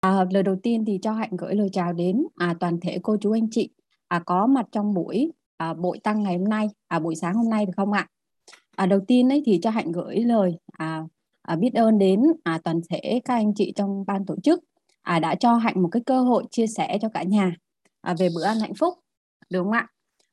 À, lời đầu tiên thì cho Hạnh gửi lời chào đến à, toàn thể cô chú anh chị à, có mặt trong buổi à, buổi tăng ngày hôm nay, à, buổi sáng hôm nay được không ạ? À, đầu tiên ấy thì cho Hạnh gửi lời à, à, biết ơn đến à, toàn thể các anh chị trong ban tổ chức à, đã cho Hạnh một cái cơ hội chia sẻ cho cả nhà à, về bữa ăn hạnh phúc, đúng không ạ?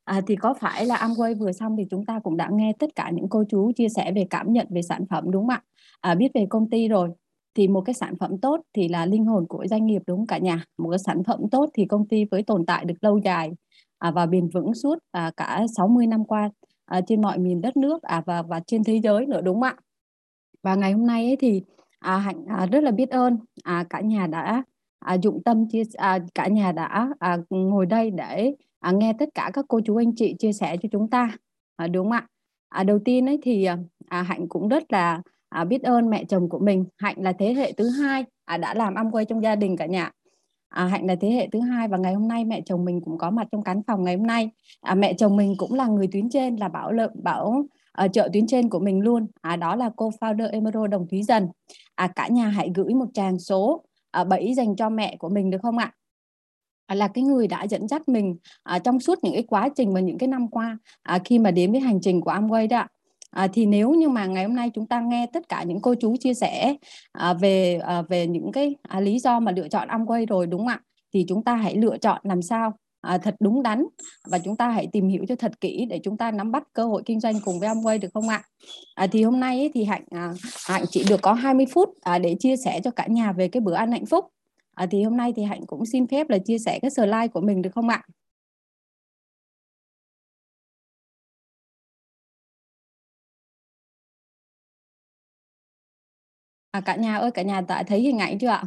À, thì có phải là Amway vừa xong thì chúng ta cũng đã nghe tất cả những cô chú chia sẻ về cảm nhận về sản phẩm đúng không ạ? À, biết về công ty rồi thì một cái sản phẩm tốt thì là linh hồn của doanh nghiệp đúng không cả nhà? Một cái sản phẩm tốt thì công ty mới tồn tại được lâu dài à, và bền vững suốt à, cả 60 năm qua à, trên mọi miền đất nước à, và và trên thế giới nữa đúng không ạ? Và ngày hôm nay ấy thì à, hạnh à, rất là biết ơn à, cả nhà đã à, dụng tâm chia à, cả nhà đã à, ngồi đây để à, nghe tất cả các cô chú anh chị chia sẻ cho chúng ta à, đúng không ạ? À, đầu tiên ấy thì à, à hạnh cũng rất là à, biết ơn mẹ chồng của mình. Hạnh là thế hệ thứ hai. À, đã làm ăn quay trong gia đình cả nhà. À, hạnh là thế hệ thứ hai và ngày hôm nay mẹ chồng mình cũng có mặt trong căn phòng ngày hôm nay. À, mẹ chồng mình cũng là người tuyến trên là bảo lợi bảo ở chợ tuyến trên của mình luôn. À, đó là cô founder Emerald Đồng Thúy Dần. À, cả nhà hãy gửi một tràng số ờ, à, 7 dành cho mẹ của mình được không ạ? À, là cái người đã dẫn dắt mình à, trong suốt những cái quá trình và những cái năm qua à, khi mà đến với hành trình của Amway đó À, thì nếu như mà ngày hôm nay chúng ta nghe tất cả những cô chú chia sẻ à, về à, về những cái à, lý do mà lựa chọn Amway rồi đúng không ạ? Thì chúng ta hãy lựa chọn làm sao à, thật đúng đắn và chúng ta hãy tìm hiểu cho thật kỹ để chúng ta nắm bắt cơ hội kinh doanh cùng với Amway được không ạ? À, thì hôm nay ấy, thì hạnh à, hạnh chỉ được có 20 phút à, để chia sẻ cho cả nhà về cái bữa ăn hạnh phúc. À, thì hôm nay thì hạnh cũng xin phép là chia sẻ cái slide của mình được không ạ? À, cả nhà ơi, cả nhà đã thấy hình ảnh chưa ạ?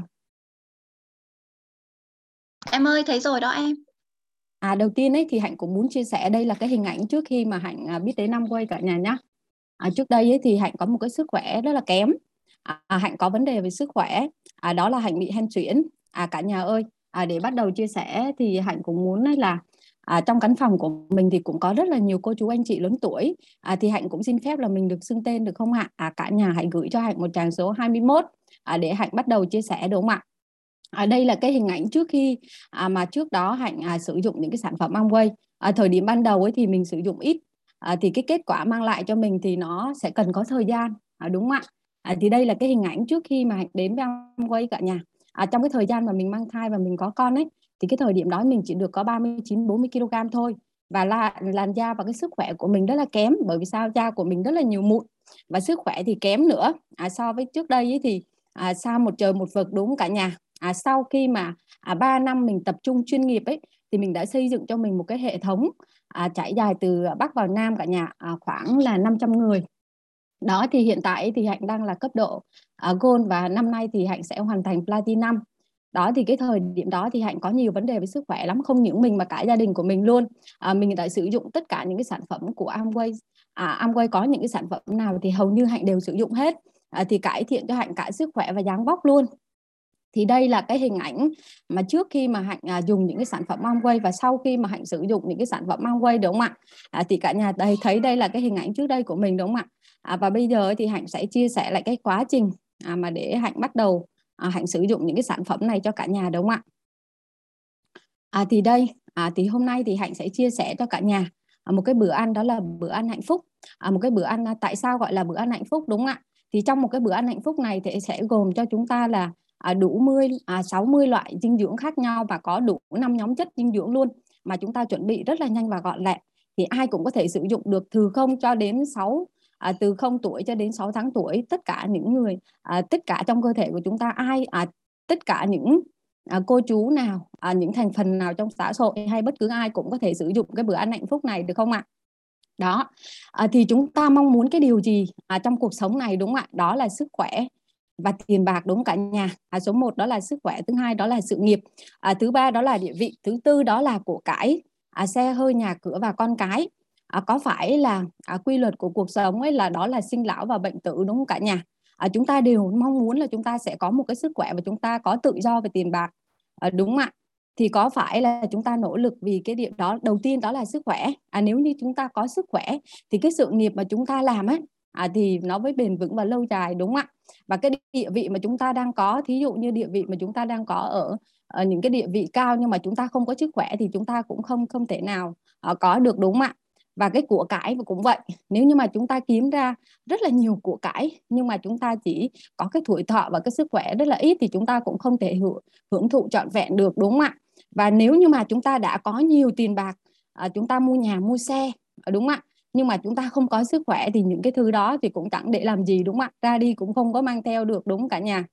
Em ơi, thấy rồi đó em. À, đầu tiên ấy thì Hạnh cũng muốn chia sẻ đây là cái hình ảnh trước khi mà Hạnh à, biết đến năm quay cả nhà nhé. À, trước đây ấy thì Hạnh có một cái sức khỏe rất là kém. À, Hạnh có vấn đề về sức khỏe. À, đó là Hạnh bị hen suyễn. À, cả nhà ơi, à, để bắt đầu chia sẻ thì Hạnh cũng muốn là à, trong căn phòng của mình thì cũng có rất là nhiều cô chú anh chị lớn tuổi. À, thì hạnh cũng xin phép là mình được xưng tên được không ạ? À, cả nhà hãy gửi cho hạnh một tràng số 21 à, để hạnh bắt đầu chia sẻ đúng không ạ? À, đây là cái hình ảnh trước khi à, mà trước đó hạnh à, sử dụng những cái sản phẩm Amway. À, thời điểm ban đầu ấy thì mình sử dụng ít. À, thì cái kết quả mang lại cho mình thì nó sẽ cần có thời gian. À, đúng không ạ? À, thì đây là cái hình ảnh trước khi mà hạnh đến với Amway cả nhà. À, trong cái thời gian mà mình mang thai và mình có con ấy thì cái thời điểm đó mình chỉ được có 39 40 kg thôi. Và là làn da và cái sức khỏe của mình rất là kém bởi vì sao? Da của mình rất là nhiều mụn. Và sức khỏe thì kém nữa. À, so với trước đây ấy thì à, sao một trời một vực đúng cả nhà? À, sau khi mà à, 3 năm mình tập trung chuyên nghiệp ấy thì mình đã xây dựng cho mình một cái hệ thống à, trải dài từ Bắc vào Nam cả nhà à, khoảng là 500 người. Đó thì hiện tại thì hạnh đang là cấp độ à, gold và năm nay thì hạnh sẽ hoàn thành platinum đó thì cái thời điểm đó thì hạnh có nhiều vấn đề về sức khỏe lắm không những mình mà cả gia đình của mình luôn. À, mình đã sử dụng tất cả những cái sản phẩm của Amway à, Amway có những cái sản phẩm nào thì hầu như hạnh đều sử dụng hết. À, thì cải thiện cho hạnh cả sức khỏe và dáng vóc luôn. Thì đây là cái hình ảnh mà trước khi mà hạnh à, dùng những cái sản phẩm Amway và sau khi mà hạnh sử dụng những cái sản phẩm Amway đúng không ạ? À, thì cả nhà đây thấy đây là cái hình ảnh trước đây của mình đúng không ạ? À, và bây giờ thì hạnh sẽ chia sẻ lại cái quá trình à, mà để hạnh bắt đầu à, hạnh sử dụng những cái sản phẩm này cho cả nhà đúng không ạ? À, thì đây à, thì hôm nay thì hạnh sẽ chia sẻ cho cả nhà à, một cái bữa ăn đó là bữa ăn hạnh phúc. À, một cái bữa ăn à, tại sao gọi là bữa ăn hạnh phúc đúng không ạ? Thì trong một cái bữa ăn hạnh phúc này thì sẽ gồm cho chúng ta là à, đủ 10 à, 60 loại dinh dưỡng khác nhau và có đủ năm nhóm chất dinh dưỡng luôn mà chúng ta chuẩn bị rất là nhanh và gọn lẹ. Thì ai cũng có thể sử dụng được từ không cho đến 6 à, từ 0 tuổi cho đến 6 tháng tuổi tất cả những người à, tất cả trong cơ thể của chúng ta ai à, tất cả những à, cô chú nào à, những thành phần nào trong xã hội hay bất cứ ai cũng có thể sử dụng cái bữa ăn hạnh phúc này được không ạ? Đó. À, thì chúng ta mong muốn cái điều gì à, trong cuộc sống này đúng không ạ? Đó là sức khỏe và tiền bạc đúng cả nhà. À, số 1 đó là sức khỏe thứ hai đó là sự nghiệp à, thứ ba đó là địa vị thứ tư đó là của cải à, xe hơi nhà cửa và con cái à, có phải là à, quy luật của cuộc sống ấy là đó là sinh lão và bệnh tử đúng không cả nhà à, chúng ta đều mong muốn là chúng ta sẽ có một cái sức khỏe và chúng ta có tự do về tiền bạc à, đúng không ạ thì có phải là chúng ta nỗ lực vì cái điểm đó đầu tiên đó là sức khỏe à, nếu như chúng ta có sức khỏe thì cái sự nghiệp mà chúng ta làm ấy à, thì nó mới bền vững và lâu dài đúng không ạ và cái địa vị mà chúng ta đang có thí dụ như địa vị mà chúng ta đang có ở, ở những cái địa vị cao nhưng mà chúng ta không có sức khỏe thì chúng ta cũng không không thể nào có được đúng không ạ và cái của cải cũng vậy. Nếu như mà chúng ta kiếm ra rất là nhiều của cải nhưng mà chúng ta chỉ có cái tuổi thọ và cái sức khỏe rất là ít thì chúng ta cũng không thể hưởng, hưởng thụ trọn vẹn được đúng không ạ? Và nếu như mà chúng ta đã có nhiều tiền bạc à, chúng ta mua nhà mua xe à, đúng không ạ? Nhưng mà chúng ta không có sức khỏe thì những cái thứ đó thì cũng chẳng để làm gì đúng không ạ? Ra đi cũng không có mang theo được đúng cả nhà?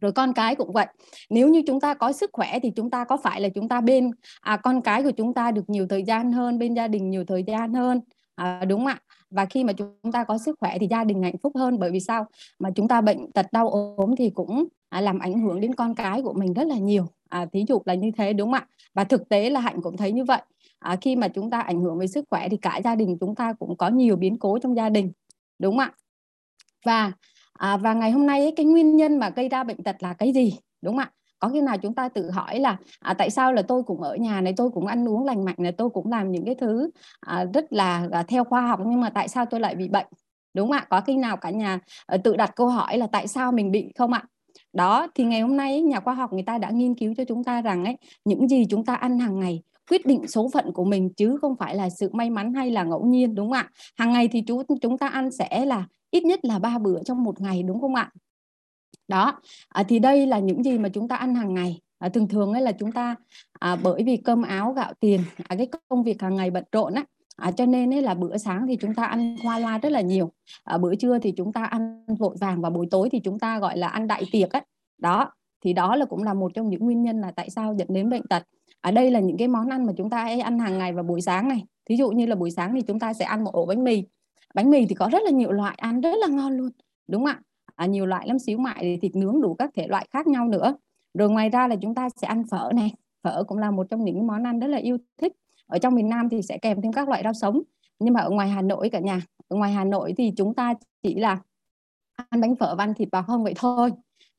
Rồi con cái cũng vậy. Nếu như chúng ta có sức khỏe thì chúng ta có phải là chúng ta bên à, con cái của chúng ta được nhiều thời gian hơn bên gia đình nhiều thời gian hơn? À, đúng không ạ. Và khi mà chúng ta có sức khỏe thì gia đình hạnh phúc hơn. Bởi vì sao? Mà chúng ta bệnh tật đau ốm thì cũng à, làm ảnh hưởng đến con cái của mình rất là nhiều. À, thí dụ là như thế đúng không ạ. Và thực tế là hạnh cũng thấy như vậy. À, khi mà chúng ta ảnh hưởng về sức khỏe thì cả gia đình chúng ta cũng có nhiều biến cố trong gia đình. Đúng không ạ. Và à, và ngày hôm nay ấy, cái nguyên nhân mà gây ra bệnh tật là cái gì? Đúng không ạ? Có khi nào chúng ta tự hỏi là à, tại sao là tôi cũng ở nhà này tôi cũng ăn uống lành mạnh này tôi cũng làm những cái thứ à, rất là à, theo khoa học nhưng mà tại sao tôi lại bị bệnh? Đúng không ạ? Có khi nào cả nhà à, tự đặt câu hỏi là tại sao mình bị không ạ? Đó thì ngày hôm nay nhà khoa học người ta đã nghiên cứu cho chúng ta rằng ấy những gì chúng ta ăn hàng ngày quyết định số phận của mình chứ không phải là sự may mắn hay là ngẫu nhiên đúng không ạ? Hàng ngày thì chú chúng ta ăn sẽ là ít nhất là ba bữa trong một ngày đúng không ạ? Đó à, thì đây là những gì mà chúng ta ăn hàng ngày. À, thường thường ấy là chúng ta à, bởi vì cơm áo gạo tiền à, cái công việc hàng ngày bận rộn á À, cho nên ấy là bữa sáng thì chúng ta ăn hoa loa rất là nhiều. À, bữa trưa thì chúng ta ăn vội vàng và buổi tối thì chúng ta gọi là ăn đại tiệc ấy đó thì đó là cũng là một trong những nguyên nhân là tại sao dẫn đến bệnh tật ở đây là những cái món ăn mà chúng ta hay ăn hàng ngày vào buổi sáng này. Ví dụ như là buổi sáng thì chúng ta sẽ ăn một ổ bánh mì. Bánh mì thì có rất là nhiều loại ăn rất là ngon luôn đúng không ạ? À, nhiều loại lắm xíu mại thịt nướng đủ các thể loại khác nhau nữa. Rồi ngoài ra là chúng ta sẽ ăn phở này. Phở cũng là một trong những món ăn rất là yêu thích. Ở trong miền Nam thì sẽ kèm thêm các loại rau sống. Nhưng mà ở ngoài Hà Nội cả nhà ở ngoài Hà Nội thì chúng ta chỉ là ăn bánh phở và ăn thịt bò không vậy thôi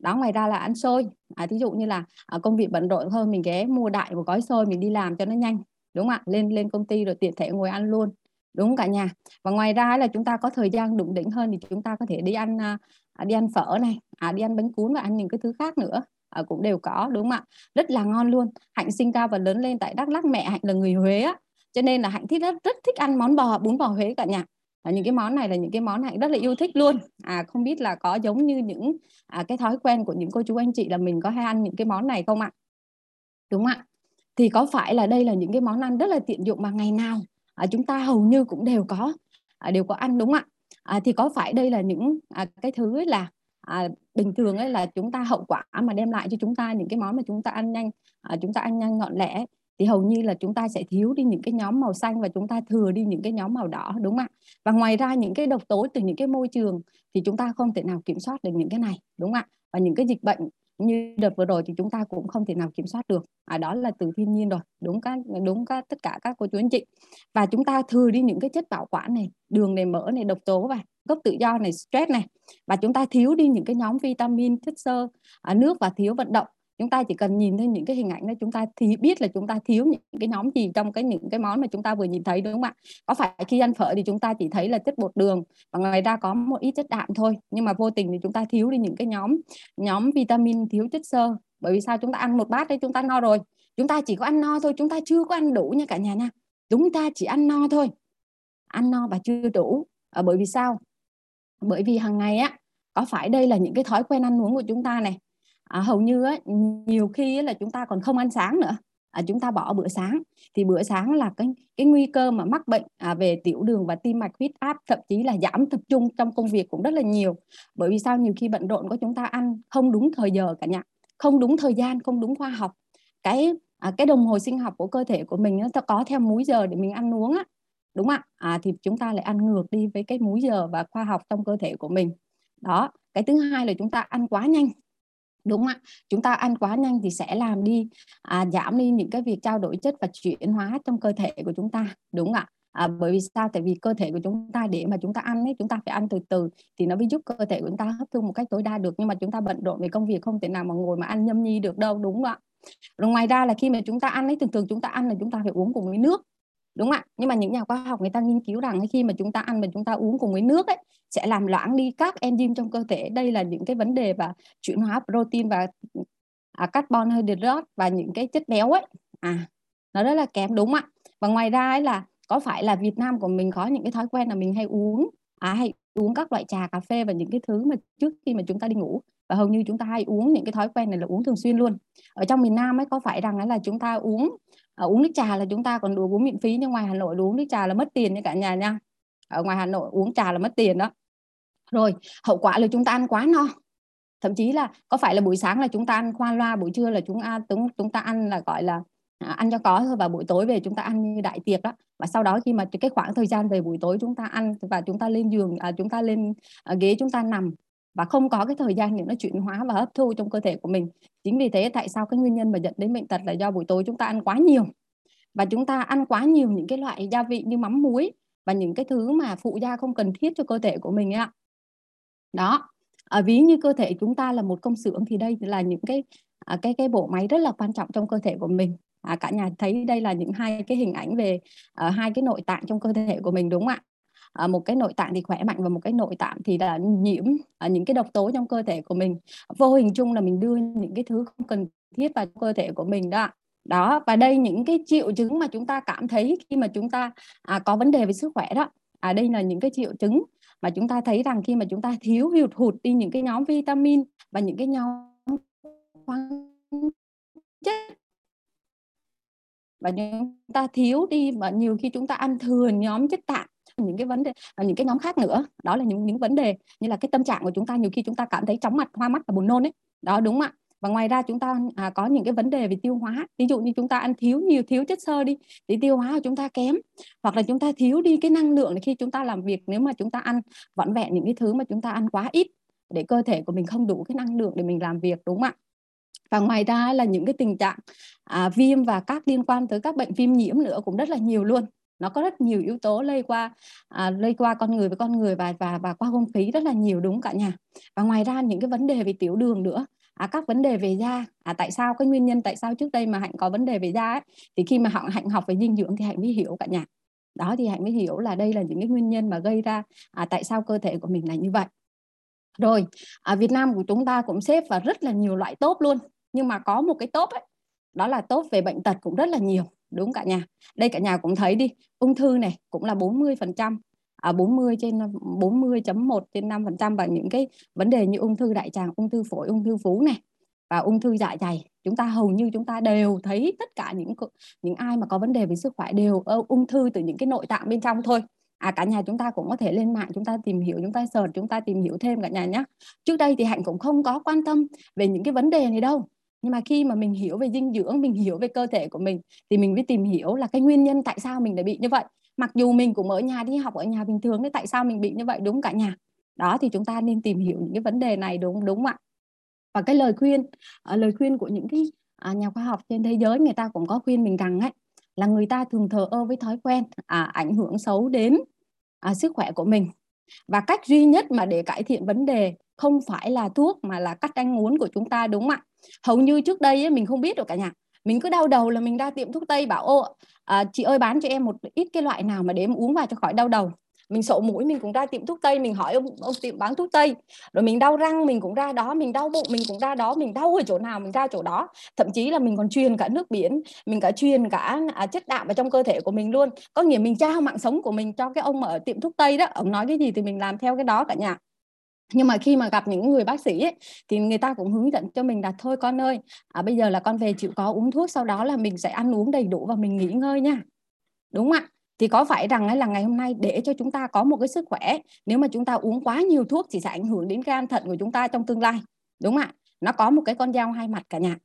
đó ngoài ra là ăn xôi. À, thí dụ như là à, công việc bận rộn hơn mình ghé mua đại một gói xôi mình đi làm cho nó nhanh đúng không ạ? Lên lên công ty rồi tiện thể ngồi ăn luôn đúng cả nhà? Và ngoài ra là chúng ta có thời gian đụng đỉnh hơn thì chúng ta có thể đi ăn à, à, đi ăn phở này à, đi ăn bánh cuốn và ăn những cái thứ khác nữa. À, cũng đều có đúng không ạ? Rất là ngon luôn. Hạnh sinh ra và lớn lên tại đắk lắc mẹ hạnh là người huế á. Cho nên là hạnh thích rất rất thích ăn món bò bún bò huế cả nhà và những cái món này là những cái món hạnh rất là yêu thích luôn. À không biết là có giống như những à, cái thói quen của những cô chú anh chị là mình có hay ăn những cái món này không ạ? Đúng ạ. Thì có phải là đây là những cái món ăn rất là tiện dụng mà ngày nào à, chúng ta hầu như cũng đều có à, đều có ăn đúng ạ? À, thì có phải đây là những à, cái thứ ấy là à, bình thường ấy là chúng ta hậu quả mà đem lại cho chúng ta những cái món mà chúng ta ăn nhanh à, chúng ta ăn nhanh gọn lẹ thì hầu như là chúng ta sẽ thiếu đi những cái nhóm màu xanh và chúng ta thừa đi những cái nhóm màu đỏ đúng không ạ? Và ngoài ra những cái độc tố từ những cái môi trường thì chúng ta không thể nào kiểm soát được những cái này đúng không ạ? Và những cái dịch bệnh như đợt vừa rồi thì chúng ta cũng không thể nào kiểm soát được. À, đó là từ thiên nhiên rồi đúng các đúng các tất cả các cô chú anh chị. Và chúng ta thừa đi những cái chất bảo quản này đường này mỡ này độc tố và gốc tự do này stress này. Và chúng ta thiếu đi những cái nhóm vitamin chất xơ à, nước và thiếu vận động chúng ta chỉ cần nhìn thấy những cái hình ảnh đó chúng ta thì biết là chúng ta thiếu những cái nhóm gì trong cái những cái món mà chúng ta vừa nhìn thấy đúng không ạ? Có phải khi ăn phở thì chúng ta chỉ thấy là chất bột đường và ngoài ra có một ít chất đạm thôi nhưng mà vô tình thì chúng ta thiếu đi những cái nhóm nhóm vitamin thiếu chất xơ. Bởi vì sao? Chúng ta ăn một bát đấy chúng ta no rồi. Chúng ta chỉ có ăn no thôi chúng ta chưa có ăn đủ nha cả nhà nha. Chúng ta chỉ ăn no thôi. Ăn no và chưa đủ. À, bởi vì sao? Bởi vì hàng ngày á có phải đây là những cái thói quen ăn uống của chúng ta này? À, hầu như á, nhiều khi á, là chúng ta còn không ăn sáng nữa. À, chúng ta bỏ bữa sáng. Thì bữa sáng là cái cái nguy cơ mà mắc bệnh à, về tiểu đường và tim mạch huyết áp thậm chí là giảm tập trung trong công việc cũng rất là nhiều. Bởi vì sao? Nhiều khi bận rộn của chúng ta ăn không đúng thời giờ cả nhà. Không đúng thời gian không đúng khoa học. Cái à, cái đồng hồ sinh học của cơ thể của mình nó có theo múi giờ để mình ăn uống á. Đúng không ạ? À, thì chúng ta lại ăn ngược đi với cái múi giờ và khoa học trong cơ thể của mình. Đó cái thứ hai là chúng ta ăn quá nhanh đúng ạ. Chúng ta ăn quá nhanh thì sẽ làm đi. À, giảm đi những cái việc trao đổi chất và chuyển hóa trong cơ thể của chúng ta. Đúng ạ. À, bởi vì sao? Tại vì cơ thể của chúng ta để mà chúng ta ăn ấy chúng ta phải ăn từ từ thì nó mới giúp cơ thể của chúng ta hấp thu một cách tối đa được. Nhưng mà chúng ta bận rộn về công việc không thể nào mà ngồi mà ăn nhâm nhi được đâu. Đúng không ạ. Rồi ngoài ra là khi mà chúng ta ăn ấy thường thường chúng ta ăn là chúng ta phải uống cùng với nước đúng không ạ? Nhưng mà những nhà khoa học người ta nghiên cứu rằng khi mà chúng ta ăn và chúng ta uống cùng với nước ấy sẽ làm loãng đi các enzyme trong cơ thể. Đây là những cái vấn đề và chuyển hóa protein và à, carbon hydrate và những cái chất béo ấy. À nó rất là kém đúng ạ? Và ngoài ra ấy là có phải là Việt Nam của mình có những cái thói quen là mình hay uống à hay uống các loại trà cà phê và những cái thứ mà trước khi mà chúng ta đi ngủ? Và hầu như chúng ta hay uống những cái thói quen này là uống thường xuyên luôn. Ở trong miền Nam ấy có phải rằng ấy là chúng ta uống à, uống nước trà là chúng ta còn được uống miễn phí nhưng ngoài Hà Nội uống nước trà là mất tiền nha cả nhà nha. Ở ngoài Hà Nội uống trà là mất tiền đó. Rồi hậu quả là chúng ta ăn quá no. Thậm chí là có phải là buổi sáng là chúng ta ăn khoa loa buổi trưa là chúng chúng chúng ta ăn là gọi là à, ăn cho có thôi và buổi tối về chúng ta ăn như đại tiệc đó. Và sau đó khi mà cái khoảng thời gian về buổi tối chúng ta ăn và chúng ta lên giường à, chúng ta lên à, ghế chúng ta nằm và không có cái thời gian để nó chuyển hóa và hấp thu trong cơ thể của mình. Chính vì thế tại sao cái nguyên nhân mà dẫn đến bệnh tật là do buổi tối chúng ta ăn quá nhiều. Và chúng ta ăn quá nhiều những cái loại gia vị như mắm muối và những cái thứ mà phụ gia không cần thiết cho cơ thể của mình ạ. Đó. À, ví như cơ thể chúng ta là một công xưởng thì đây là những cái à, cái cái bộ máy rất là quan trọng trong cơ thể của mình. À, cả nhà thấy đây là những hai cái hình ảnh về à, hai cái nội tạng trong cơ thể của mình đúng không ạ? À, một cái nội tạng thì khỏe mạnh và một cái nội tạng thì là nhiễm à, những cái độc tố trong cơ thể của mình. Vô hình chung là mình đưa những cái thứ không cần thiết vào cơ thể của mình đó đó và đây những cái triệu chứng mà chúng ta cảm thấy khi mà chúng ta à, có vấn đề về sức khỏe đó. À đây là những cái triệu chứng mà chúng ta thấy rằng khi mà chúng ta thiếu hụt hụt đi những cái nhóm vitamin và những cái nhóm khoáng chất và chúng ta thiếu đi và nhiều khi chúng ta ăn thừa nhóm chất đạm những cái vấn đề và những cái nhóm khác nữa. Đó là những những vấn đề như là cái tâm trạng của chúng ta nhiều khi chúng ta cảm thấy chóng mặt hoa mắt và buồn nôn ấy. Đó đúng không ạ? Và ngoài ra chúng ta à, có những cái vấn đề về tiêu hóa. Ví dụ như chúng ta ăn thiếu nhiều thiếu chất xơ đi thì tiêu hóa của chúng ta kém. Hoặc là chúng ta thiếu đi cái năng lượng khi chúng ta làm việc. Nếu mà chúng ta ăn vỏn vẹn những cái thứ mà chúng ta ăn quá ít để cơ thể của mình không đủ cái năng lượng để mình làm việc đúng không ạ? Và ngoài ra là những cái tình trạng à, viêm và các liên quan tới các bệnh viêm nhiễm nữa cũng rất là nhiều luôn nó có rất nhiều yếu tố lây qua à, lây qua con người với con người và và và qua không khí rất là nhiều đúng cả nhà? Và ngoài ra những cái vấn đề về tiểu đường nữa. À, các vấn đề về da. À, tại sao cái nguyên nhân tại sao trước đây mà hạnh có vấn đề về da ấy, thì khi mà họ hạnh học về dinh dưỡng thì hạnh mới hiểu cả nhà. Đó thì hạnh mới hiểu là đây là những cái nguyên nhân mà gây ra à, tại sao cơ thể của mình là như vậy. Rồi à, Việt Nam của chúng ta cũng xếp vào rất là nhiều loại tốt luôn. Nhưng mà có một cái tốt ấy đó là tốt về bệnh tật cũng rất là nhiều đúng cả nhà. Đây cả nhà cũng thấy đi ung thư này cũng là 40 phần trăm à, 40 trên 40.1 trên 5 phần trăm và những cái vấn đề như ung thư đại tràng ung thư phổi ung thư vú này và ung thư dạ dày. Chúng ta hầu như chúng ta đều thấy tất cả những những ai mà có vấn đề về sức khỏe đều ung thư từ những cái nội tạng bên trong thôi. À cả nhà chúng ta cũng có thể lên mạng chúng ta tìm hiểu chúng ta search chúng ta tìm hiểu thêm cả nhà nhé trước đây thì hạnh cũng không có quan tâm về những cái vấn đề này đâu nhưng mà khi mà mình hiểu về dinh dưỡng mình hiểu về cơ thể của mình thì mình mới tìm hiểu là cái nguyên nhân tại sao mình lại bị như vậy. Mặc dù mình cũng ở nhà đi học ở nhà bình thường đấy tại sao mình bị như vậy? Đúng cả nhà. Đó thì chúng ta nên tìm hiểu những cái vấn đề này đúng đúng ạ. Và cái lời khuyên à, lời khuyên của những cái à, nhà khoa học trên thế giới người ta cũng có khuyên mình rằng ấy là người ta thường thờ ơ với thói quen à, ảnh hưởng xấu đến à, sức khỏe của mình. Và cách duy nhất mà để cải thiện vấn đề không phải là thuốc mà là cách ăn uống của chúng ta đúng không ạ? Hầu như trước đây ấy, mình không biết được cả nhà. Mình cứ đau đầu là mình ra tiệm thuốc tây bảo ô à, chị ơi bán cho em một ít cái loại nào mà để em uống vào cho khỏi đau đầu. Mình sổ mũi mình cũng ra tiệm thuốc tây mình hỏi ông, ông tiệm bán thuốc tây. Rồi mình đau răng mình cũng ra đó mình đau bụng mình cũng ra đó mình đau ở chỗ nào mình ra chỗ đó. Thậm chí là mình còn truyền cả nước biển mình cả truyền cả à, chất đạm vào trong cơ thể của mình luôn. Có nghĩa mình trao mạng sống của mình cho cái ông ở tiệm thuốc tây đó. Ông nói cái gì thì mình làm theo cái đó cả nhà nhưng mà khi mà gặp những người bác sĩ ấy, thì người ta cũng hướng dẫn cho mình là thôi con ơi à, bây giờ là con về chịu có uống thuốc sau đó là mình sẽ ăn uống đầy đủ và mình nghỉ ngơi nha. Đúng không ạ? Thì có phải rằng ấy là ngày hôm nay để cho chúng ta có một cái sức khỏe nếu mà chúng ta uống quá nhiều thuốc thì sẽ ảnh hưởng đến gan thận của chúng ta trong tương lai. Đúng không ạ? Nó có một cái con dao hai mặt cả nhà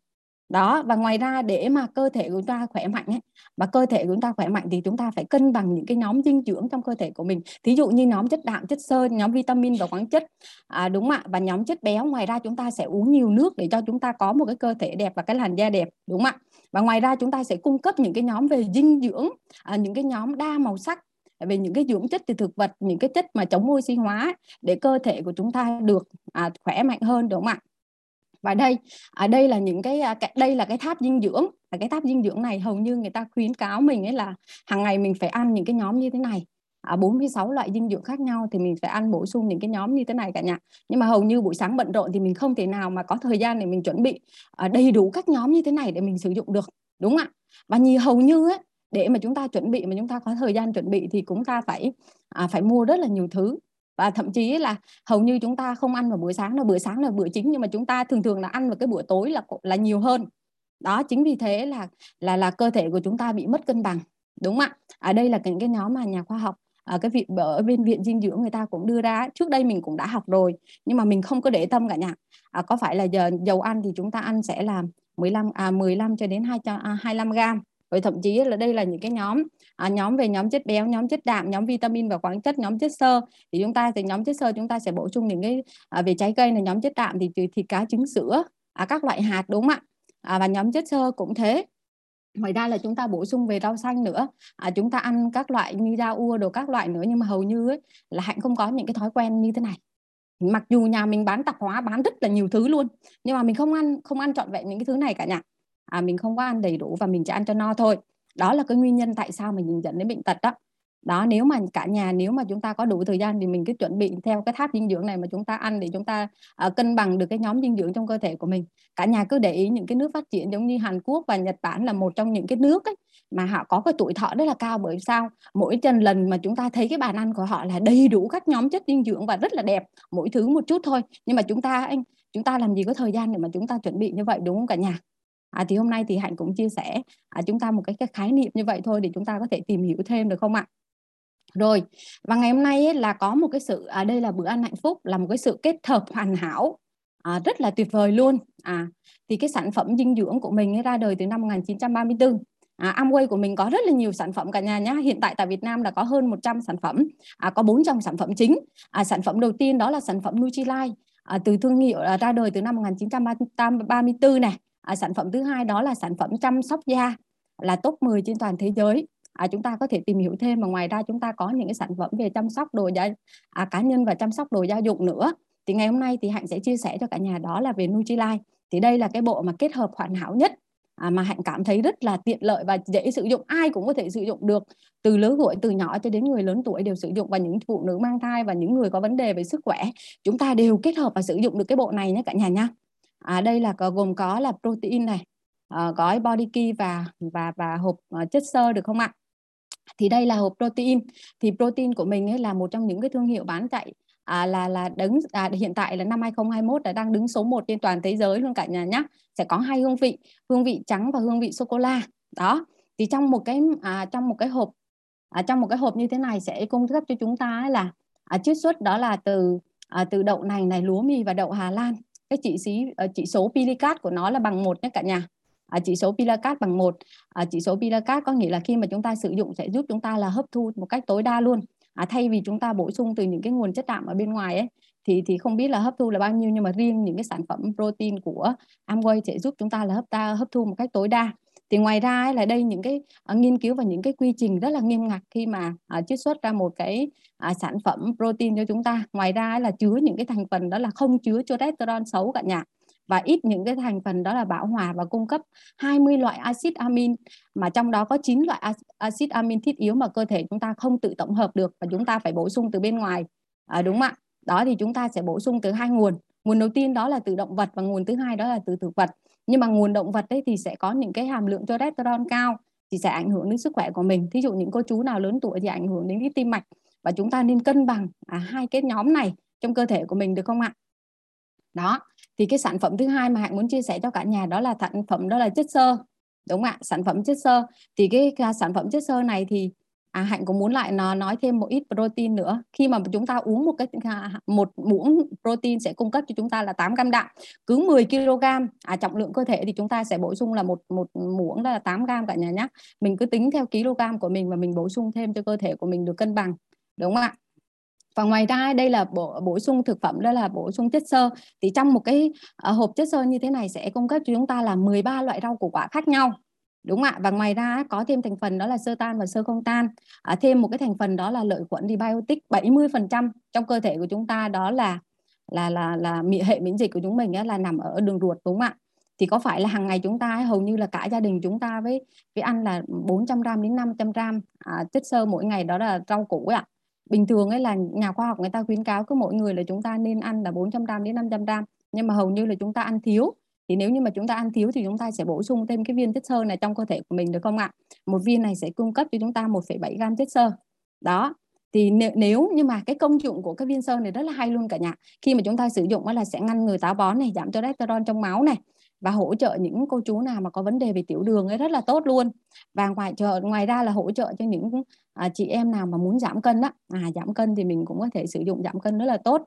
đó và ngoài ra để mà cơ thể của chúng ta khỏe mạnh ấy và cơ thể của chúng ta khỏe mạnh thì chúng ta phải cân bằng những cái nhóm dinh dưỡng trong cơ thể của mình. Thí dụ như nhóm chất đạm chất xơ nhóm vitamin và khoáng chất. À, đúng ạ và nhóm chất béo ngoài ra chúng ta sẽ uống nhiều nước để cho chúng ta có một cái cơ thể đẹp và cái làn da đẹp đúng ạ? Và ngoài ra chúng ta sẽ cung cấp những cái nhóm về dinh dưỡng à, những cái nhóm đa màu sắc à, về những cái dưỡng chất từ thực vật những cái chất mà chống oxy hóa để cơ thể của chúng ta được à, khỏe mạnh hơn đúng không ạ? Và đây ở đây là những à, cái, đây là cái tháp dinh dưỡng. Và cái tháp dinh dưỡng này hầu như người ta khuyến cáo mình ấy là hàng ngày mình phải ăn những cái nhóm như thế này. À, 46 loại dinh dưỡng khác nhau thì mình phải ăn bổ sung những cái nhóm như thế này cả nhà. Nhưng mà hầu như buổi sáng bận rộn thì mình không thể nào mà có thời gian để mình chuẩn bị à, đầy đủ các nhóm như thế này để mình sử dụng được đúng không ạ? Và nhiều hầu như ấy, để mà chúng ta chuẩn bị mà chúng ta có thời gian chuẩn bị thì chúng ta phải à, phải mua rất là nhiều thứ và thậm chí là hầu như chúng ta không ăn vào buổi sáng là bữa sáng là bữa chính nhưng mà chúng ta thường thường là ăn vào cái buổi tối là là nhiều hơn. Đó chính vì thế là là là cơ thể của chúng ta bị mất cân bằng đúng không ạ? Ở đây là những cái nhóm mà nhà khoa học ở cái vị ở bên viện dinh dưỡng người ta cũng đưa ra trước đây mình cũng đã học rồi nhưng mà mình không có để tâm cả nhà. À, có phải là giờ dầu ăn thì chúng ta ăn sẽ là 15 à 15 cho đến 2 à, 25 gram rồi thậm chí là đây là những cái nhóm à, nhóm về nhóm chất béo nhóm chất đạm nhóm vitamin và khoáng chất nhóm chất xơ. Thì chúng ta thì nhóm chất xơ chúng ta sẽ bổ sung những cái à, về trái cây là nhóm chất đạm thì từ thịt cá trứng sữa à, các loại hạt đúng không ạ? À, và nhóm chất xơ cũng thế. Ngoài ra là chúng ta bổ sung về rau xanh nữa. À, chúng ta ăn các loại như rau ua đồ các loại nữa nhưng mà hầu như ấy, là hạnh không có những cái thói quen như thế này. Mặc dù nhà mình bán tạp hóa bán rất là nhiều thứ luôn nhưng mà mình không ăn không ăn trọn vẹn những cái thứ này cả nhà à, mình không có ăn đầy đủ và mình chỉ ăn cho no thôi. Đó là cái nguyên nhân tại sao mình dẫn đến bệnh tật đó. Đó nếu mà cả nhà nếu mà chúng ta có đủ thời gian thì mình cứ chuẩn bị theo cái tháp dinh dưỡng này mà chúng ta ăn để chúng ta uh, cân bằng được cái nhóm dinh dưỡng trong cơ thể của mình. Cả nhà cứ để ý những cái nước phát triển giống như Hàn Quốc và Nhật Bản là một trong những cái nước ấy, mà họ có cái tuổi thọ rất là cao. Bởi sao? Mỗi chân lần mà chúng ta thấy cái bàn ăn của họ là đầy đủ các nhóm chất dinh dưỡng và rất là đẹp mỗi thứ một chút thôi. Nhưng mà chúng ta anh chúng ta làm gì có thời gian để mà chúng ta chuẩn bị như vậy đúng không cả nhà? À, thì hôm nay thì hạnh cũng chia sẻ à, chúng ta một cái, cái khái niệm như vậy thôi để chúng ta có thể tìm hiểu thêm được không ạ rồi và ngày hôm nay ấy, là có một cái sự à, đây là bữa ăn hạnh phúc là một cái sự kết hợp hoàn hảo à, rất là tuyệt vời luôn à thì cái sản phẩm dinh dưỡng của mình ấy ra đời từ năm 1934 À, Amway của mình có rất là nhiều sản phẩm cả nhà nhé. Hiện tại tại Việt Nam là có hơn 100 sản phẩm, à, có 400 sản phẩm chính. À, sản phẩm đầu tiên đó là sản phẩm Nutrilite, à, từ thương hiệu à, ra đời từ năm 1934 này à, sản phẩm thứ hai đó là sản phẩm chăm sóc da là top 10 trên toàn thế giới. À, chúng ta có thể tìm hiểu thêm Mà ngoài ra chúng ta có những cái sản phẩm về chăm sóc đồ gia à, cá nhân và chăm sóc đồ gia dụng nữa. Thì ngày hôm nay thì hạnh sẽ chia sẻ cho cả nhà đó là về Nutrilite thì đây là cái bộ mà kết hợp hoàn hảo nhất à, mà hạnh cảm thấy rất là tiện lợi và dễ sử dụng ai cũng có thể sử dụng được. Từ lứa tuổi từ nhỏ cho đến người lớn tuổi đều sử dụng và những phụ nữ mang thai và những người có vấn đề về sức khỏe chúng ta đều kết hợp và sử dụng được cái bộ này nhé cả nhà nha à, đây là có, gồm có là protein này ờ, à, gói body key và và và hộp ờ, chất xơ được không ạ? Thì đây là hộp protein. Thì protein của mình ấy là một trong những cái thương hiệu bán chạy à, là là đứng à, hiện tại là năm 2021 đã đang đứng số 1 trên toàn thế giới luôn cả nhà nhé sẽ có hai hương vị hương vị trắng và hương vị sô cô la đó thì trong một cái à, trong một cái hộp à, trong một cái hộp như thế này sẽ cung cấp cho chúng ta là à, chiết xuất đó là từ à, từ đậu nành này lúa mì và đậu Hà Lan cái chỉ số ờ, chỉ số pilicat của nó là bằng một nhé cả nhà. À, chỉ số pilicat bằng một. À, chỉ số pilicat có nghĩa là khi mà chúng ta sử dụng sẽ giúp chúng ta là hấp thu một cách tối đa luôn. À, thay vì chúng ta bổ sung từ những cái nguồn chất đạm ở bên ngoài ấy thì thì không biết là hấp thu là bao nhiêu nhưng mà riêng những cái sản phẩm protein của Amway sẽ giúp chúng ta là hấp ta hấp thu một cách tối đa thì ngoài ra ấy, là đây những cái uh, nghiên cứu và những cái quy trình rất là nghiêm ngặt khi mà uh, chiết xuất ra một cái uh, sản phẩm protein cho chúng ta. Ngoài ra ấy, là chứa những cái thành phần đó là không chứa cholesterol xấu cả nhà. Và ít những cái thành phần đó là bão hòa và cung cấp 20 loại axit amin mà trong đó có 9 loại axit amin thiết yếu mà cơ thể chúng ta không tự tổng hợp được và chúng ta phải bổ sung từ bên ngoài. À, đúng không ạ? Đó thì chúng ta sẽ bổ sung từ hai nguồn. Nguồn đầu tiên đó là từ động vật và nguồn thứ hai đó là từ thực vật nhưng mà nguồn động vật đấy thì sẽ có những cái hàm lượng cholesterol cao thì sẽ ảnh hưởng đến sức khỏe của mình. Thí dụ những cô chú nào lớn tuổi thì ảnh hưởng đến cái tim mạch. Và chúng ta nên cân bằng à, hai cái nhóm này trong cơ thể của mình được không ạ? Đó thì cái sản phẩm thứ hai mà hạnh muốn chia sẻ cho cả nhà đó là sản phẩm đó là chất xơ. Đúng không ạ? Sản phẩm chất xơ. Thì cái, cái sản phẩm chất xơ này thì à, hạnh cũng muốn lại nó nói thêm một ít protein nữa? Khi mà chúng ta uống một cái à, một muỗng protein sẽ cung cấp cho chúng ta là 8 gram đạm cứ 10 kg à, trọng lượng cơ thể thì chúng ta sẽ bổ sung là một một muỗng đó là 8 gram cả nhà nhé mình cứ tính theo kg của mình và mình bổ sung thêm cho cơ thể của mình được cân bằng đúng không ạ? Và ngoài ra đây là bổ, bổ sung thực phẩm đó là bổ sung chất xơ. Thì trong một cái uh, hộp chất xơ như thế này sẽ cung cấp cho chúng ta là 13 loại rau củ quả khác nhau đúng ạ và ngoài ra có thêm thành phần đó là sơ tan và sơ không tan. À, thêm một cái thành phần đó là lợi khuẩn thì biotic 70 phần trăm trong cơ thể của chúng ta đó là là là là hệ miễn dịch của chúng mình là nằm ở đường ruột đúng không ạ? Thì có phải là hàng ngày chúng ta hầu như là cả gia đình chúng ta với với ăn là 400 gram đến 500 gram à, chất xơ mỗi ngày đó là rau củ ạ. Bình thường ấy là nhà khoa học người ta khuyến cáo cứ mỗi người là chúng ta nên ăn là 400 gram đến 500 gram nhưng mà hầu như là chúng ta ăn thiếu thì nếu như mà chúng ta ăn thiếu thì chúng ta sẽ bổ sung thêm cái viên chất xơ này trong cơ thể của mình được không ạ? Một viên này sẽ cung cấp cho chúng ta 1,7 gram chất xơ. Đó thì nếu nhưng mà cái công dụng của cái viên sơn này rất là hay luôn cả nhà. Khi mà chúng ta sử dụng là sẽ ngăn ngừa táo bón này giảm cholesterol trong máu này và hỗ trợ những cô chú nào mà có vấn đề về tiểu đường ấy rất là tốt luôn. Và ngoài trợ ngoài ra là hỗ trợ cho những à, chị em nào mà muốn giảm cân đó à giảm cân thì mình cũng có thể sử dụng giảm cân rất là tốt.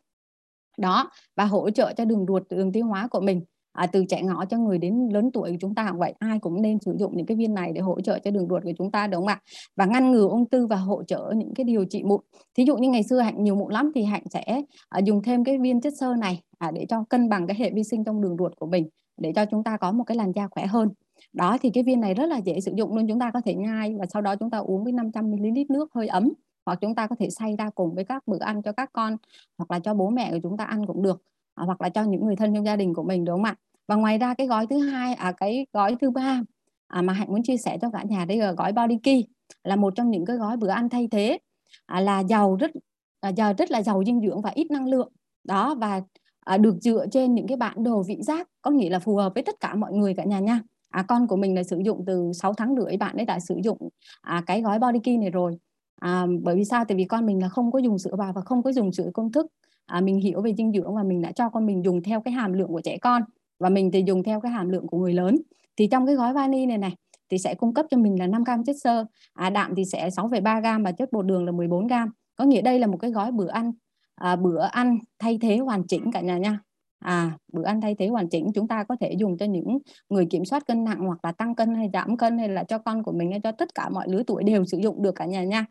Đó và hỗ trợ cho đường ruột đường tiêu hóa của mình à, từ trẻ nhỏ cho người đến lớn tuổi của chúng ta vậy ai cũng nên sử dụng những cái viên này để hỗ trợ cho đường ruột của chúng ta đúng không ạ? Và ngăn ngừa ung thư và hỗ trợ những cái điều trị mụn. Thí dụ như ngày xưa hạnh nhiều mụn lắm thì hạnh sẽ à, dùng thêm cái viên chất xơ này à, để cho cân bằng cái hệ vi sinh trong đường ruột của mình để cho chúng ta có một cái làn da khỏe hơn. Đó thì cái viên này rất là dễ sử dụng luôn chúng ta có thể nhai và sau đó chúng ta uống với 500 ml nước hơi ấm hoặc chúng ta có thể xay ra cùng với các bữa ăn cho các con hoặc là cho bố mẹ của chúng ta ăn cũng được à, hoặc là cho những người thân trong gia đình của mình đúng không ạ? Và ngoài ra cái gói thứ hai à cái gói thứ ba à, mà hạnh muốn chia sẻ cho cả nhà đây là gói body key là một trong những cái gói bữa ăn thay thế à, là giàu rất à, giàu rất là giàu dinh dưỡng và ít năng lượng. Đó và à, được dựa trên những cái bản đồ vị giác có nghĩa là phù hợp với tất cả mọi người cả nhà nha. À, con của mình là sử dụng từ 6 tháng rưỡi bạn ấy đã sử dụng à, cái gói body key này rồi. À, bởi vì sao? Tại vì con mình là không có dùng sữa bò và không có dùng sữa công thức à, mình hiểu về dinh dưỡng và mình đã cho con mình dùng theo cái hàm lượng của trẻ con và mình thì dùng theo cái hàm lượng của người lớn. Thì trong cái gói vani này này thì sẽ cung cấp cho mình là 5 gram chất xơ à, đạm thì sẽ 6,3 gram và chất bột đường là 14 gram có nghĩa đây là một cái gói bữa ăn à, bữa ăn thay thế hoàn chỉnh cả nhà nha. À bữa ăn thay thế hoàn chỉnh chúng ta có thể dùng cho những người kiểm soát cân nặng hoặc là tăng cân hay giảm cân hay là cho con của mình hay cho tất cả mọi lứa tuổi đều sử dụng được cả nhà nha.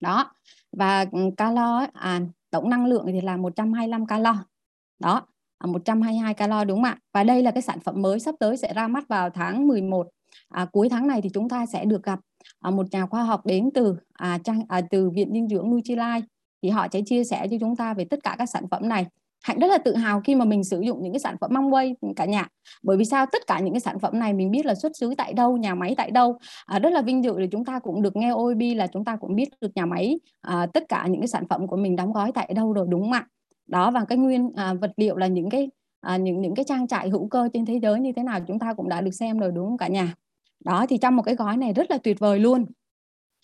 Đó và ừ, calo à, tổng năng lượng thì là 125 calo. Đó à, 122 calo đúng không ạ? Và đây là cái sản phẩm mới sắp tới sẽ ra mắt vào tháng 11 à, cuối tháng này thì chúng ta sẽ được gặp à, một nhà khoa học đến từ à, trang à, từ viện dinh dưỡng Nutrilite thì họ sẽ chia sẻ cho chúng ta về tất cả các sản phẩm này hạnh rất là tự hào khi mà mình sử dụng những cái sản phẩm mong quay cả nhà. Bởi vì sao? Tất cả những cái sản phẩm này mình biết là xuất xứ tại đâu nhà máy tại đâu. À, rất là vinh dự để chúng ta cũng được nghe OIB là chúng ta cũng biết được nhà máy à, tất cả những cái sản phẩm của mình đóng gói tại đâu rồi đúng không ạ? Đó và cái nguyên à, vật liệu là những cái à, những những cái trang trại hữu cơ trên thế giới như thế nào chúng ta cũng đã được xem rồi đúng không cả nhà? Đó thì trong một cái gói này rất là tuyệt vời luôn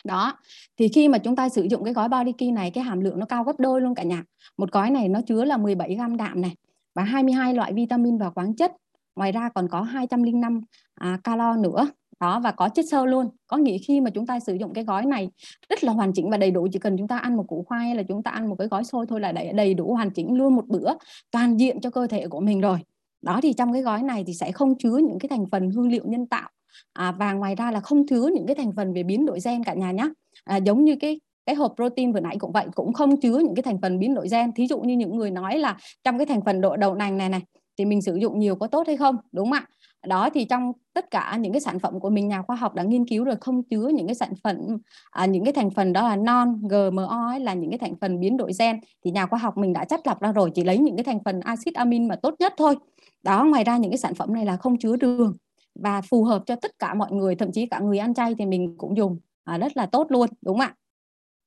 đó thì khi mà chúng ta sử dụng cái gói body key này cái hàm lượng nó cao gấp đôi luôn cả nhà. Một gói này nó chứa là 17 gram đạm này và 22 loại vitamin và khoáng chất. Ngoài ra còn có 205 à, calo nữa. Đó và có chất xơ luôn. Có nghĩa khi mà chúng ta sử dụng cái gói này rất là hoàn chỉnh và đầy đủ. Chỉ cần chúng ta ăn một củ khoai hay là chúng ta ăn một cái gói xôi thôi là đầy, đầy đủ hoàn chỉnh luôn một bữa toàn diện cho cơ thể của mình rồi. Đó thì trong cái gói này thì sẽ không chứa những cái thành phần hương liệu nhân tạo à, và ngoài ra là không chứa những cái thành phần về biến đổi gen cả nhà nhé à, giống như cái cái hộp protein vừa nãy cũng vậy cũng không chứa những cái thành phần biến đổi gen. Thí dụ như những người nói là trong cái thành phần độ đậu nành này này thì mình sử dụng nhiều có tốt hay không đúng không ạ? Đó thì trong tất cả những cái sản phẩm của mình nhà khoa học đã nghiên cứu rồi không chứa những cái sản phẩm à, những cái thành phần đó là non GMO ấy, là những cái thành phần biến đổi gen thì nhà khoa học mình đã chất lọc ra rồi chỉ lấy những cái thành phần axit amin mà tốt nhất thôi. Đó ngoài ra những cái sản phẩm này là không chứa đường và phù hợp cho tất cả mọi người thậm chí cả người ăn chay thì mình cũng dùng. À, rất là tốt luôn đúng không ạ?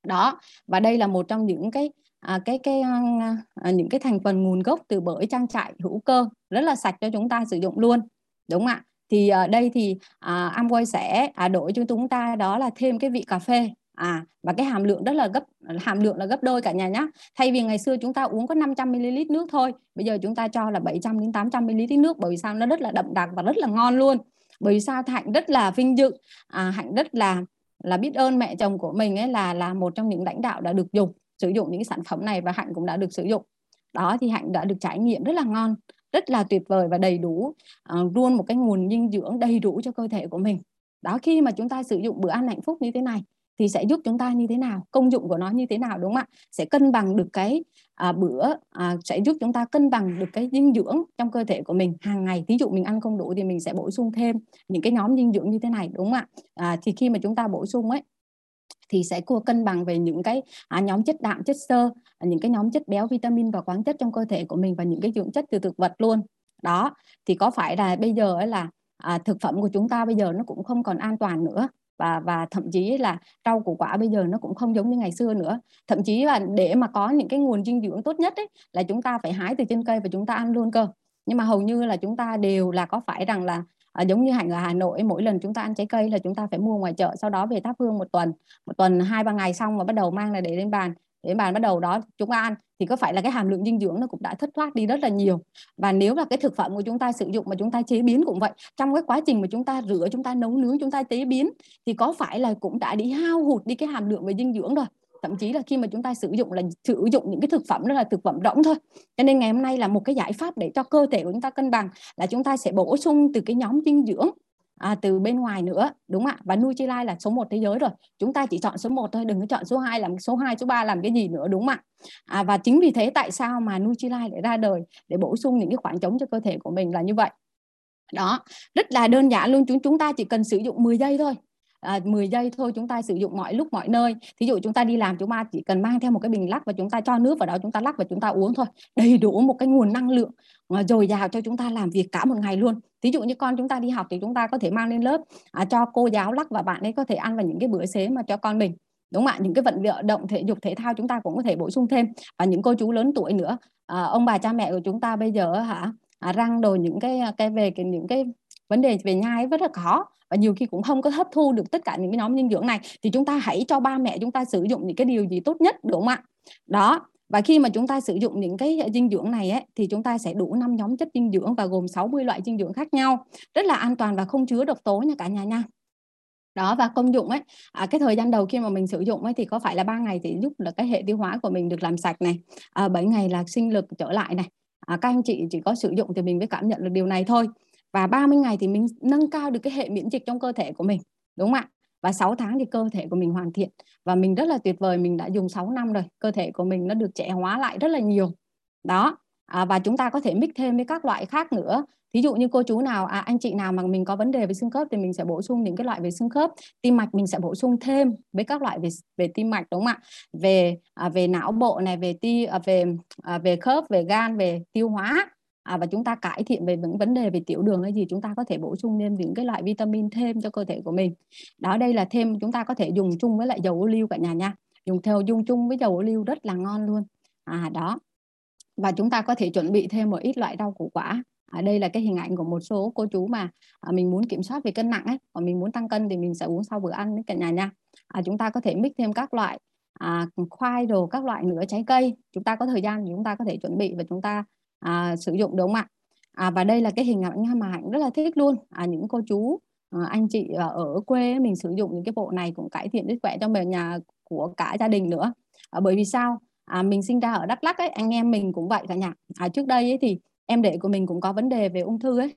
Đó và đây là một trong những cái à, cái cái à, à những cái thành phần nguồn gốc từ bởi trang trại hữu cơ. Rất là sạch cho chúng ta sử dụng luôn đúng không ạ? Thì ở đây thì à, Amway sẽ à, đổi cho chúng ta đó là thêm cái vị cà phê à và cái hàm lượng rất là gấp hàm lượng là gấp đôi cả nhà nhé thay vì ngày xưa chúng ta uống có 500 ml nước thôi bây giờ chúng ta cho là 700 đến 800 ml nước bởi vì sao? Nó rất là đậm đặc và rất là ngon luôn. Bởi vì sao? Hạnh rất là vinh dự. À, hạnh rất là là biết ơn mẹ chồng của mình ấy là là một trong những lãnh đạo đã được dùng sử dụng những cái sản phẩm này và hạnh cũng đã được sử dụng. Đó thì hạnh đã được trải nghiệm rất là ngon rất là tuyệt vời và đầy đủ uh, luôn một cái nguồn dinh dưỡng đầy đủ cho cơ thể của mình. Đó khi mà chúng ta sử dụng bữa ăn hạnh phúc như thế này thì sẽ giúp chúng ta như thế nào công dụng của nó như thế nào đúng không ạ? Sẽ cân bằng được cái à, bữa à, sẽ giúp chúng ta cân bằng được cái dinh dưỡng trong cơ thể của mình. Hàng ngày ví dụ mình ăn không đủ thì mình sẽ bổ sung thêm những cái nhóm dinh dưỡng như thế này đúng không ạ? À, thì khi mà chúng ta bổ sung ấy thì sẽ cua cân bằng về những cái à, nhóm chất đạm chất xơ những cái nhóm chất béo vitamin và khoáng chất trong cơ thể của mình và những cái dưỡng chất từ thực vật luôn. Đó thì có phải là bây giờ ấy là à, thực phẩm của chúng ta bây giờ nó cũng không còn an toàn nữa và và thậm chí là rau củ quả bây giờ nó cũng không giống như ngày xưa nữa. Thậm chí là để mà có những cái nguồn dinh dưỡng tốt nhất ấy, là chúng ta phải hái từ trên cây và chúng ta ăn luôn cơ. Nhưng mà hầu như là chúng ta đều là có phải rằng là à, giống như hạnh ở Hà Nội mỗi lần chúng ta ăn trái cây là chúng ta phải mua ngoài chợ sau đó về thắp hương một tuần. Một tuần hai ba ngày xong và bắt đầu mang là để lên bàn để bàn bắt đầu đó, chúng ta ăn, thì có phải là cái hàm lượng dinh dưỡng nó cũng đã thất thoát đi rất là nhiều? Và nếu là cái thực phẩm của chúng ta sử dụng mà chúng ta chế biến cũng vậy, trong cái quá trình mà chúng ta rửa, chúng ta nấu nướng, chúng ta chế biến, thì có phải là cũng đã đi hao hụt đi cái hàm lượng về dinh dưỡng rồi? Thậm chí là khi mà chúng ta sử dụng là sử dụng những cái thực phẩm đó là thực phẩm rỗng thôi. Cho nên ngày hôm nay là một cái giải pháp để cho cơ thể của chúng ta cân bằng là chúng ta sẽ bổ sung từ cái nhóm dinh dưỡng à, từ bên ngoài nữa đúng không ạ. Và Nutrilite là số 1 thế giới rồi. Chúng ta chỉ chọn số 1 thôi đừng có chọn số 2 làm số 2 số 3 làm cái gì nữa đúng không ạ? À, và chính vì thế tại sao mà Nutrilite lại ra đời để bổ sung những cái khoảng trống cho cơ thể của mình là như vậy. Đó rất là đơn giản luôn. Chúng chúng ta chỉ cần sử dụng 10 giây thôi. À, 10 giây thôi chúng ta sử dụng mọi lúc mọi nơi. Thí dụ chúng ta đi làm chúng ta chỉ cần mang theo một cái bình lắc và chúng ta cho nước vào đó chúng ta lắc và chúng ta uống thôi. Đầy đủ một cái nguồn năng lượng à, dồi dào cho chúng ta làm việc cả một ngày luôn thí dụ như con chúng ta đi học thì chúng ta có thể mang lên lớp à, cho cô giáo lắc và bạn ấy có thể ăn vào những cái bữa xế mà cho con mình. Đúng không ạ? Những cái vận động thể dục thể thao chúng ta cũng có thể bổ sung thêm. Và những cô chú lớn tuổi nữa à, ông bà cha mẹ của chúng ta bây giờ hả à, răng đồ những cái à, cái về cái những cái vấn đề về nhai rất là khó. Và nhiều khi cũng không có hấp thu được tất cả những cái nhóm dinh dưỡng này. Thì chúng ta hãy cho ba mẹ chúng ta sử dụng những cái điều gì tốt nhất đúng không ạ? Đó và khi mà chúng ta sử dụng những cái dinh dưỡng này ấy, thì chúng ta sẽ đủ năm nhóm chất dinh dưỡng và gồm 60 loại dinh dưỡng khác nhau. Rất là an toàn và không chứa độc tố nha cả nhà nha. Đó và công dụng ấy à, cái thời gian đầu khi mà mình sử dụng ấy thì có phải là ba ngày thì giúp là cái hệ tiêu hóa của mình được làm sạch này à, 7 ngày là sinh lực trở lại này. À, các anh chị chỉ có sử dụng thì mình mới cảm nhận được điều này thôi. Và 30 ngày thì mình nâng cao được cái hệ miễn dịch trong cơ thể của mình đúng không ạ? Và 6 tháng thì cơ thể của mình hoàn thiện. Và mình rất là tuyệt vời mình đã dùng 6 năm rồi. Cơ thể của mình nó được trẻ hóa lại rất là nhiều. Đó. À, và chúng ta có thể mix thêm với các loại khác nữa. Ví dụ như cô chú nào à, anh chị nào mà mình có vấn đề về xương khớp thì mình sẽ bổ sung những cái loại về xương khớp. Tim mạch mình sẽ bổ sung thêm với các loại về về tim mạch đúng không ạ? Về à, về não bộ này về ti à, về à, về khớp về gan về tiêu hóa à, và chúng ta cải thiện về những vấn đề về tiểu đường hay gì chúng ta có thể bổ sung thêm những cái loại vitamin thêm cho cơ thể của mình. Đó đây là thêm chúng ta có thể dùng chung với lại dầu ô liu cả nhà nha. Dùng theo dung chung với dầu ô liu rất là ngon luôn. À đó. Và chúng ta có thể chuẩn bị thêm một ít loại rau củ quả. À, đây là cái hình ảnh của một số cô chú mà à, mình muốn kiểm soát về cân nặng ấy. Còn mình muốn tăng cân thì mình sẽ uống sau bữa ăn với cả nhà nha. À, chúng ta có thể mix thêm các loại à, khoai đồ các loại nửa trái cây. Chúng ta có thời gian thì chúng ta có thể chuẩn bị và chúng ta à, sử dụng đúng không ạ? À, và đây là cái hình ảnh mà hạnh rất là thích luôn. À, những cô chú à, anh chị à, ở quê mình sử dụng những cái bộ này cũng cải thiện sức khỏe cho mình nhà của cả gia đình nữa. À, bởi vì sao? À, mình sinh ra ở Đắk lắc ấy anh em mình cũng vậy cả nhà. À, trước đây ấy thì em đệ của mình cũng có vấn đề về ung thư ấy.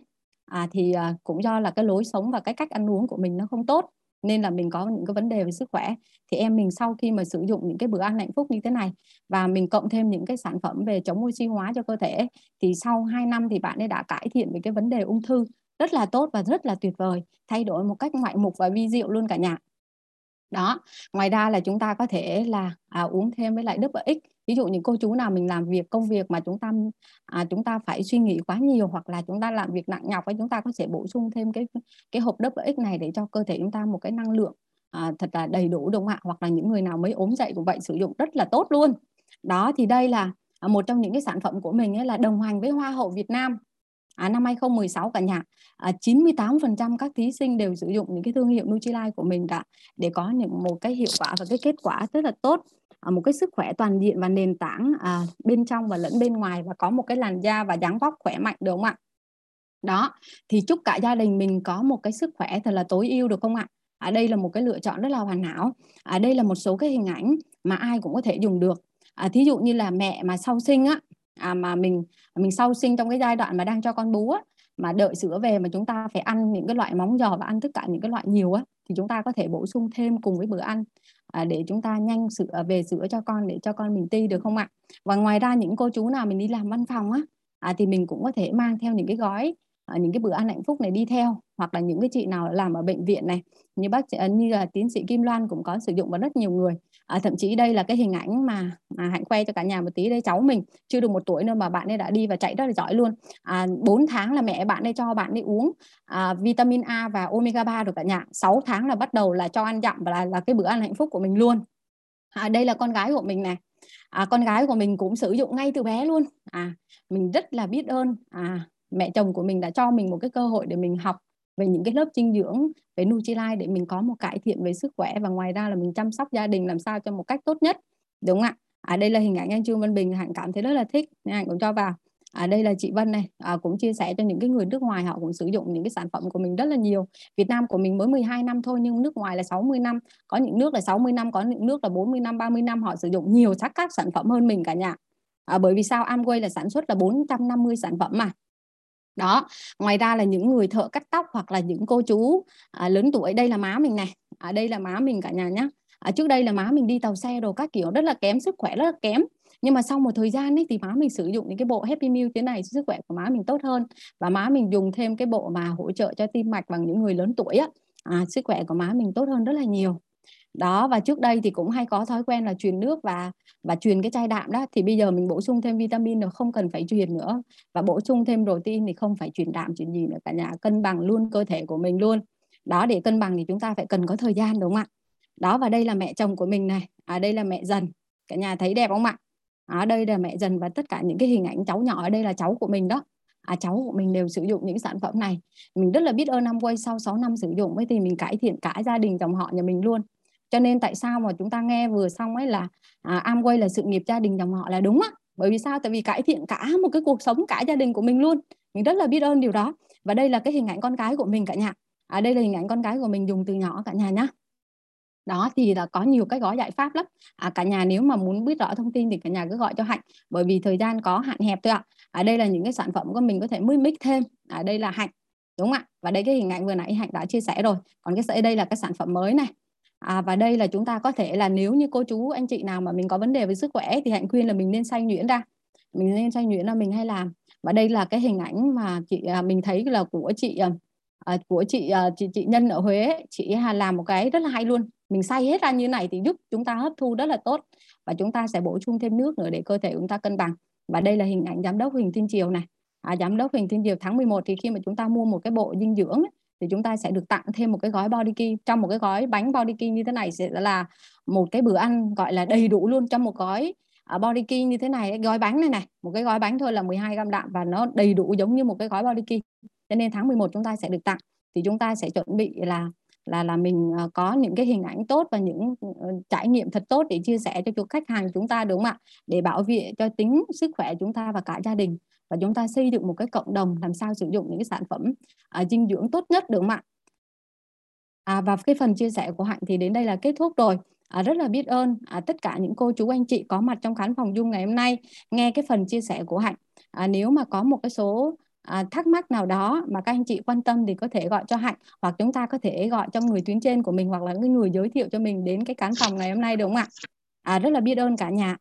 À, thì à, cũng do là cái lối sống và cái cách ăn uống của mình nó không tốt nên là mình có những cái vấn đề về sức khỏe. Thì em mình sau khi mà sử dụng những cái bữa ăn hạnh phúc như thế này và mình cộng thêm những cái sản phẩm về chống oxy hóa cho cơ thể thì sau 2 năm thì bạn ấy đã cải thiện về cái vấn đề ung thư rất là tốt và rất là tuyệt vời thay đổi một cách ngoại mục và vi diệu luôn cả nhà. Đó ngoài ra là chúng ta có thể là à, uống thêm với lại đức và ích ví dụ những cô chú nào mình làm việc công việc mà chúng ta à, chúng ta phải suy nghĩ quá nhiều hoặc là chúng ta làm việc nặng nhọc ấy chúng ta có thể bổ sung thêm cái cái hộp đức và ích này để cho cơ thể chúng ta một cái năng lượng à, thật là đầy đủ đúng không ạ? Hoặc là những người nào mới ốm dậy cũng vậy sử dụng rất là tốt luôn. Đó thì đây là à, một trong những cái sản phẩm của mình ấy là đồng hành với Hoa hậu Việt Nam. À, năm 2016 cả nhà à, 98% các thí sinh đều sử dụng những cái thương hiệu Nutrilite của mình cả để có những một cái hiệu quả và cái kết quả rất là tốt. À, một cái sức khỏe toàn diện và nền tảng à, bên trong và lẫn bên ngoài và có một cái làn da và dáng vóc khỏe mạnh được không ạ? Đó thì chúc cả gia đình mình có một cái sức khỏe thật là tối ưu được không ạ? Ở à, đây là một cái lựa chọn rất là hoàn hảo. Ở à, đây là một số cái hình ảnh mà ai cũng có thể dùng được. À, thí dụ như là mẹ mà sau sinh á à, mà mình mình sau sinh trong cái giai đoạn mà đang cho con bú á, mà đợi sữa về mà chúng ta phải ăn những cái loại móng giò và ăn tất cả những cái loại nhiều á thì chúng ta có thể bổ sung thêm cùng với bữa ăn à, để chúng ta nhanh sửa à, về sửa cho con để cho con mình ti được không ạ? Và ngoài ra những cô chú nào mình đi làm văn phòng á à, thì mình cũng có thể mang theo những cái gói à, những cái bữa ăn hạnh phúc này đi theo. Hoặc là những cái chị nào làm ở bệnh viện này như bác à, như là tiến sĩ Kim Loan cũng có sử dụng và rất nhiều người à, thậm chí đây là cái hình ảnh mà à, hạnh quay cho cả nhà một tí đây cháu mình chưa được một tuổi nữa mà bạn ấy đã đi và chạy rất là giỏi luôn. À, 4 tháng là mẹ bạn ấy cho bạn ấy uống à, vitamin A và omega 3 được cả nhà. 6 tháng là bắt đầu là cho ăn dặm và là, là cái bữa ăn hạnh phúc của mình luôn. À, đây là con gái của mình này. À, con gái của mình cũng sử dụng ngay từ bé luôn. À mình rất là biết ơn à mẹ chồng của mình đã cho mình một cái cơ hội để mình học về những cái lớp dinh dưỡng về Nutrilite để mình có một cải thiện về sức khỏe và ngoài ra là mình chăm sóc gia đình làm sao cho một cách tốt nhất đúng không ạ? À đây là hình ảnh anh Trương Văn Bình hạnh cảm thấy rất là thích nên hạnh cũng cho vào. À đây là chị Vân này à, cũng chia sẻ cho những cái người nước ngoài họ cũng sử dụng những cái sản phẩm của mình rất là nhiều. Việt Nam của mình mới 12 năm thôi nhưng nước ngoài là 60 năm có những nước là 60 năm có những nước là 40 năm 30 năm họ sử dụng nhiều sắc các sản phẩm hơn mình cả nhà. À, bởi vì sao? Amway là sản xuất là 450 sản phẩm mà đó ngoài ra là những người thợ cắt tóc hoặc là những cô chú à, lớn tuổi đây là má mình này ở à, đây là má mình cả nhà nhé à, trước đây là má mình đi tàu xe đồ các kiểu rất là kém sức khỏe rất là kém. Nhưng mà sau một thời gian ấy thì má mình sử dụng những cái bộ Happy Meal thế này sức khỏe của má mình tốt hơn. Và má mình dùng thêm cái bộ mà hỗ trợ cho tim mạch bằng những người lớn tuổi á. À, sức khỏe của má mình tốt hơn rất là nhiều đó và trước đây thì cũng hay có thói quen là truyền nước và và truyền cái chai đạm đó. Thì bây giờ mình bổ sung thêm vitamin rồi không cần phải truyền nữa. Và bổ sung thêm protein thì không phải truyền đạm truyền gì nữa. Cả nhà cân bằng luôn cơ thể của mình luôn. Đó để cân bằng thì chúng ta phải cần có thời gian đúng không ạ? Đó và đây là mẹ chồng của mình này. À đây là mẹ dần. Cả nhà thấy đẹp không ạ? Ở đây là mẹ dần và tất cả những cái hình ảnh cháu nhỏ ở đây là cháu của mình đó. À, cháu của mình đều sử dụng những sản phẩm này. Mình rất là biết ơn Amway sau 6 năm sử dụng ấy thì mình cải thiện cả gia đình dòng họ nhà mình luôn cho nên tại sao mà chúng ta nghe vừa xong ấy là à, Amway là sự nghiệp gia đình dòng họ là đúng á. Bởi vì sao? Tại vì cải thiện cả một cái cuộc sống cả gia đình của mình luôn. Mình rất là biết ơn điều đó. Và đây là cái hình ảnh con cái của mình cả nhà. À, đây là hình ảnh con cái của mình dùng từ nhỏ cả nhà nhá. Đó thì là có nhiều cái gói giải pháp lắm. À, cả nhà nếu mà muốn biết rõ thông tin thì cả nhà cứ gọi cho hạnh. Bởi vì thời gian có hạn hẹp thôi ạ. À. đây là những cái sản phẩm của mình có thể mới mix thêm. À, đây là hạnh đúng không ạ? Và đây cái hình ảnh vừa nãy hạnh đã chia sẻ rồi. Còn cái đây là cái sản phẩm mới này. À, và đây là chúng ta có thể là nếu như cô chú anh chị nào mà mình có vấn đề về sức khỏe thì hạnh khuyên là mình nên xay nhuyễn ra. Mình nên xay nhuyễn là mình hay làm. Và đây là cái hình ảnh mà chị à, mình thấy là của chị à, à của chị, à, chị chị Nhân ở Huế chị Hà làm một cái rất là hay luôn. Mình xay hết ra như này thì giúp chúng ta hấp thu rất là tốt và chúng ta sẽ bổ sung thêm nước nữa để cơ thể chúng ta cân bằng. Và đây là hình ảnh giám đốc Huỳnh Thiên Triều này. À, giám đốc Huỳnh Thiên Triều tháng 11 thì khi mà chúng ta mua một cái bộ dinh dưỡng ấy, thì chúng ta sẽ được tặng thêm một cái gói body key. Trong một cái gói bánh body key như thế này sẽ là một cái bữa ăn gọi là đầy đủ luôn. Trong một gói à, body key như thế này gói bánh này này, một cái gói bánh thôi là 12 gram đạm và nó đầy đủ giống như một cái gói body key. Cho nên tháng 11 chúng ta sẽ được tặng. Thì chúng ta sẽ chuẩn bị là là là mình à, có những cái hình ảnh tốt và những ờ, trải nghiệm thật tốt để chia sẻ cho khách hàng chúng ta, đúng không ạ? Để bảo vệ cho tính sức khỏe chúng ta và cả gia đình và chúng ta xây dựng một cái cộng đồng làm sao sử dụng những cái sản phẩm à, dinh dưỡng tốt nhất được không ạ? À, và cái phần chia sẻ của hạnh thì đến đây là kết thúc rồi. À, rất là biết ơn à, tất cả những cô chú anh chị có mặt trong khán phòng dung ngày hôm nay nghe cái phần chia sẻ của hạnh. À, nếu mà có một cái số à, thắc mắc nào đó mà các anh chị quan tâm thì có thể gọi cho hạnh hoặc chúng ta có thể gọi cho người tuyến trên của mình hoặc là người giới thiệu cho mình đến cái khán phòng ngày hôm nay đúng không ạ? À, rất là biết ơn cả nhà.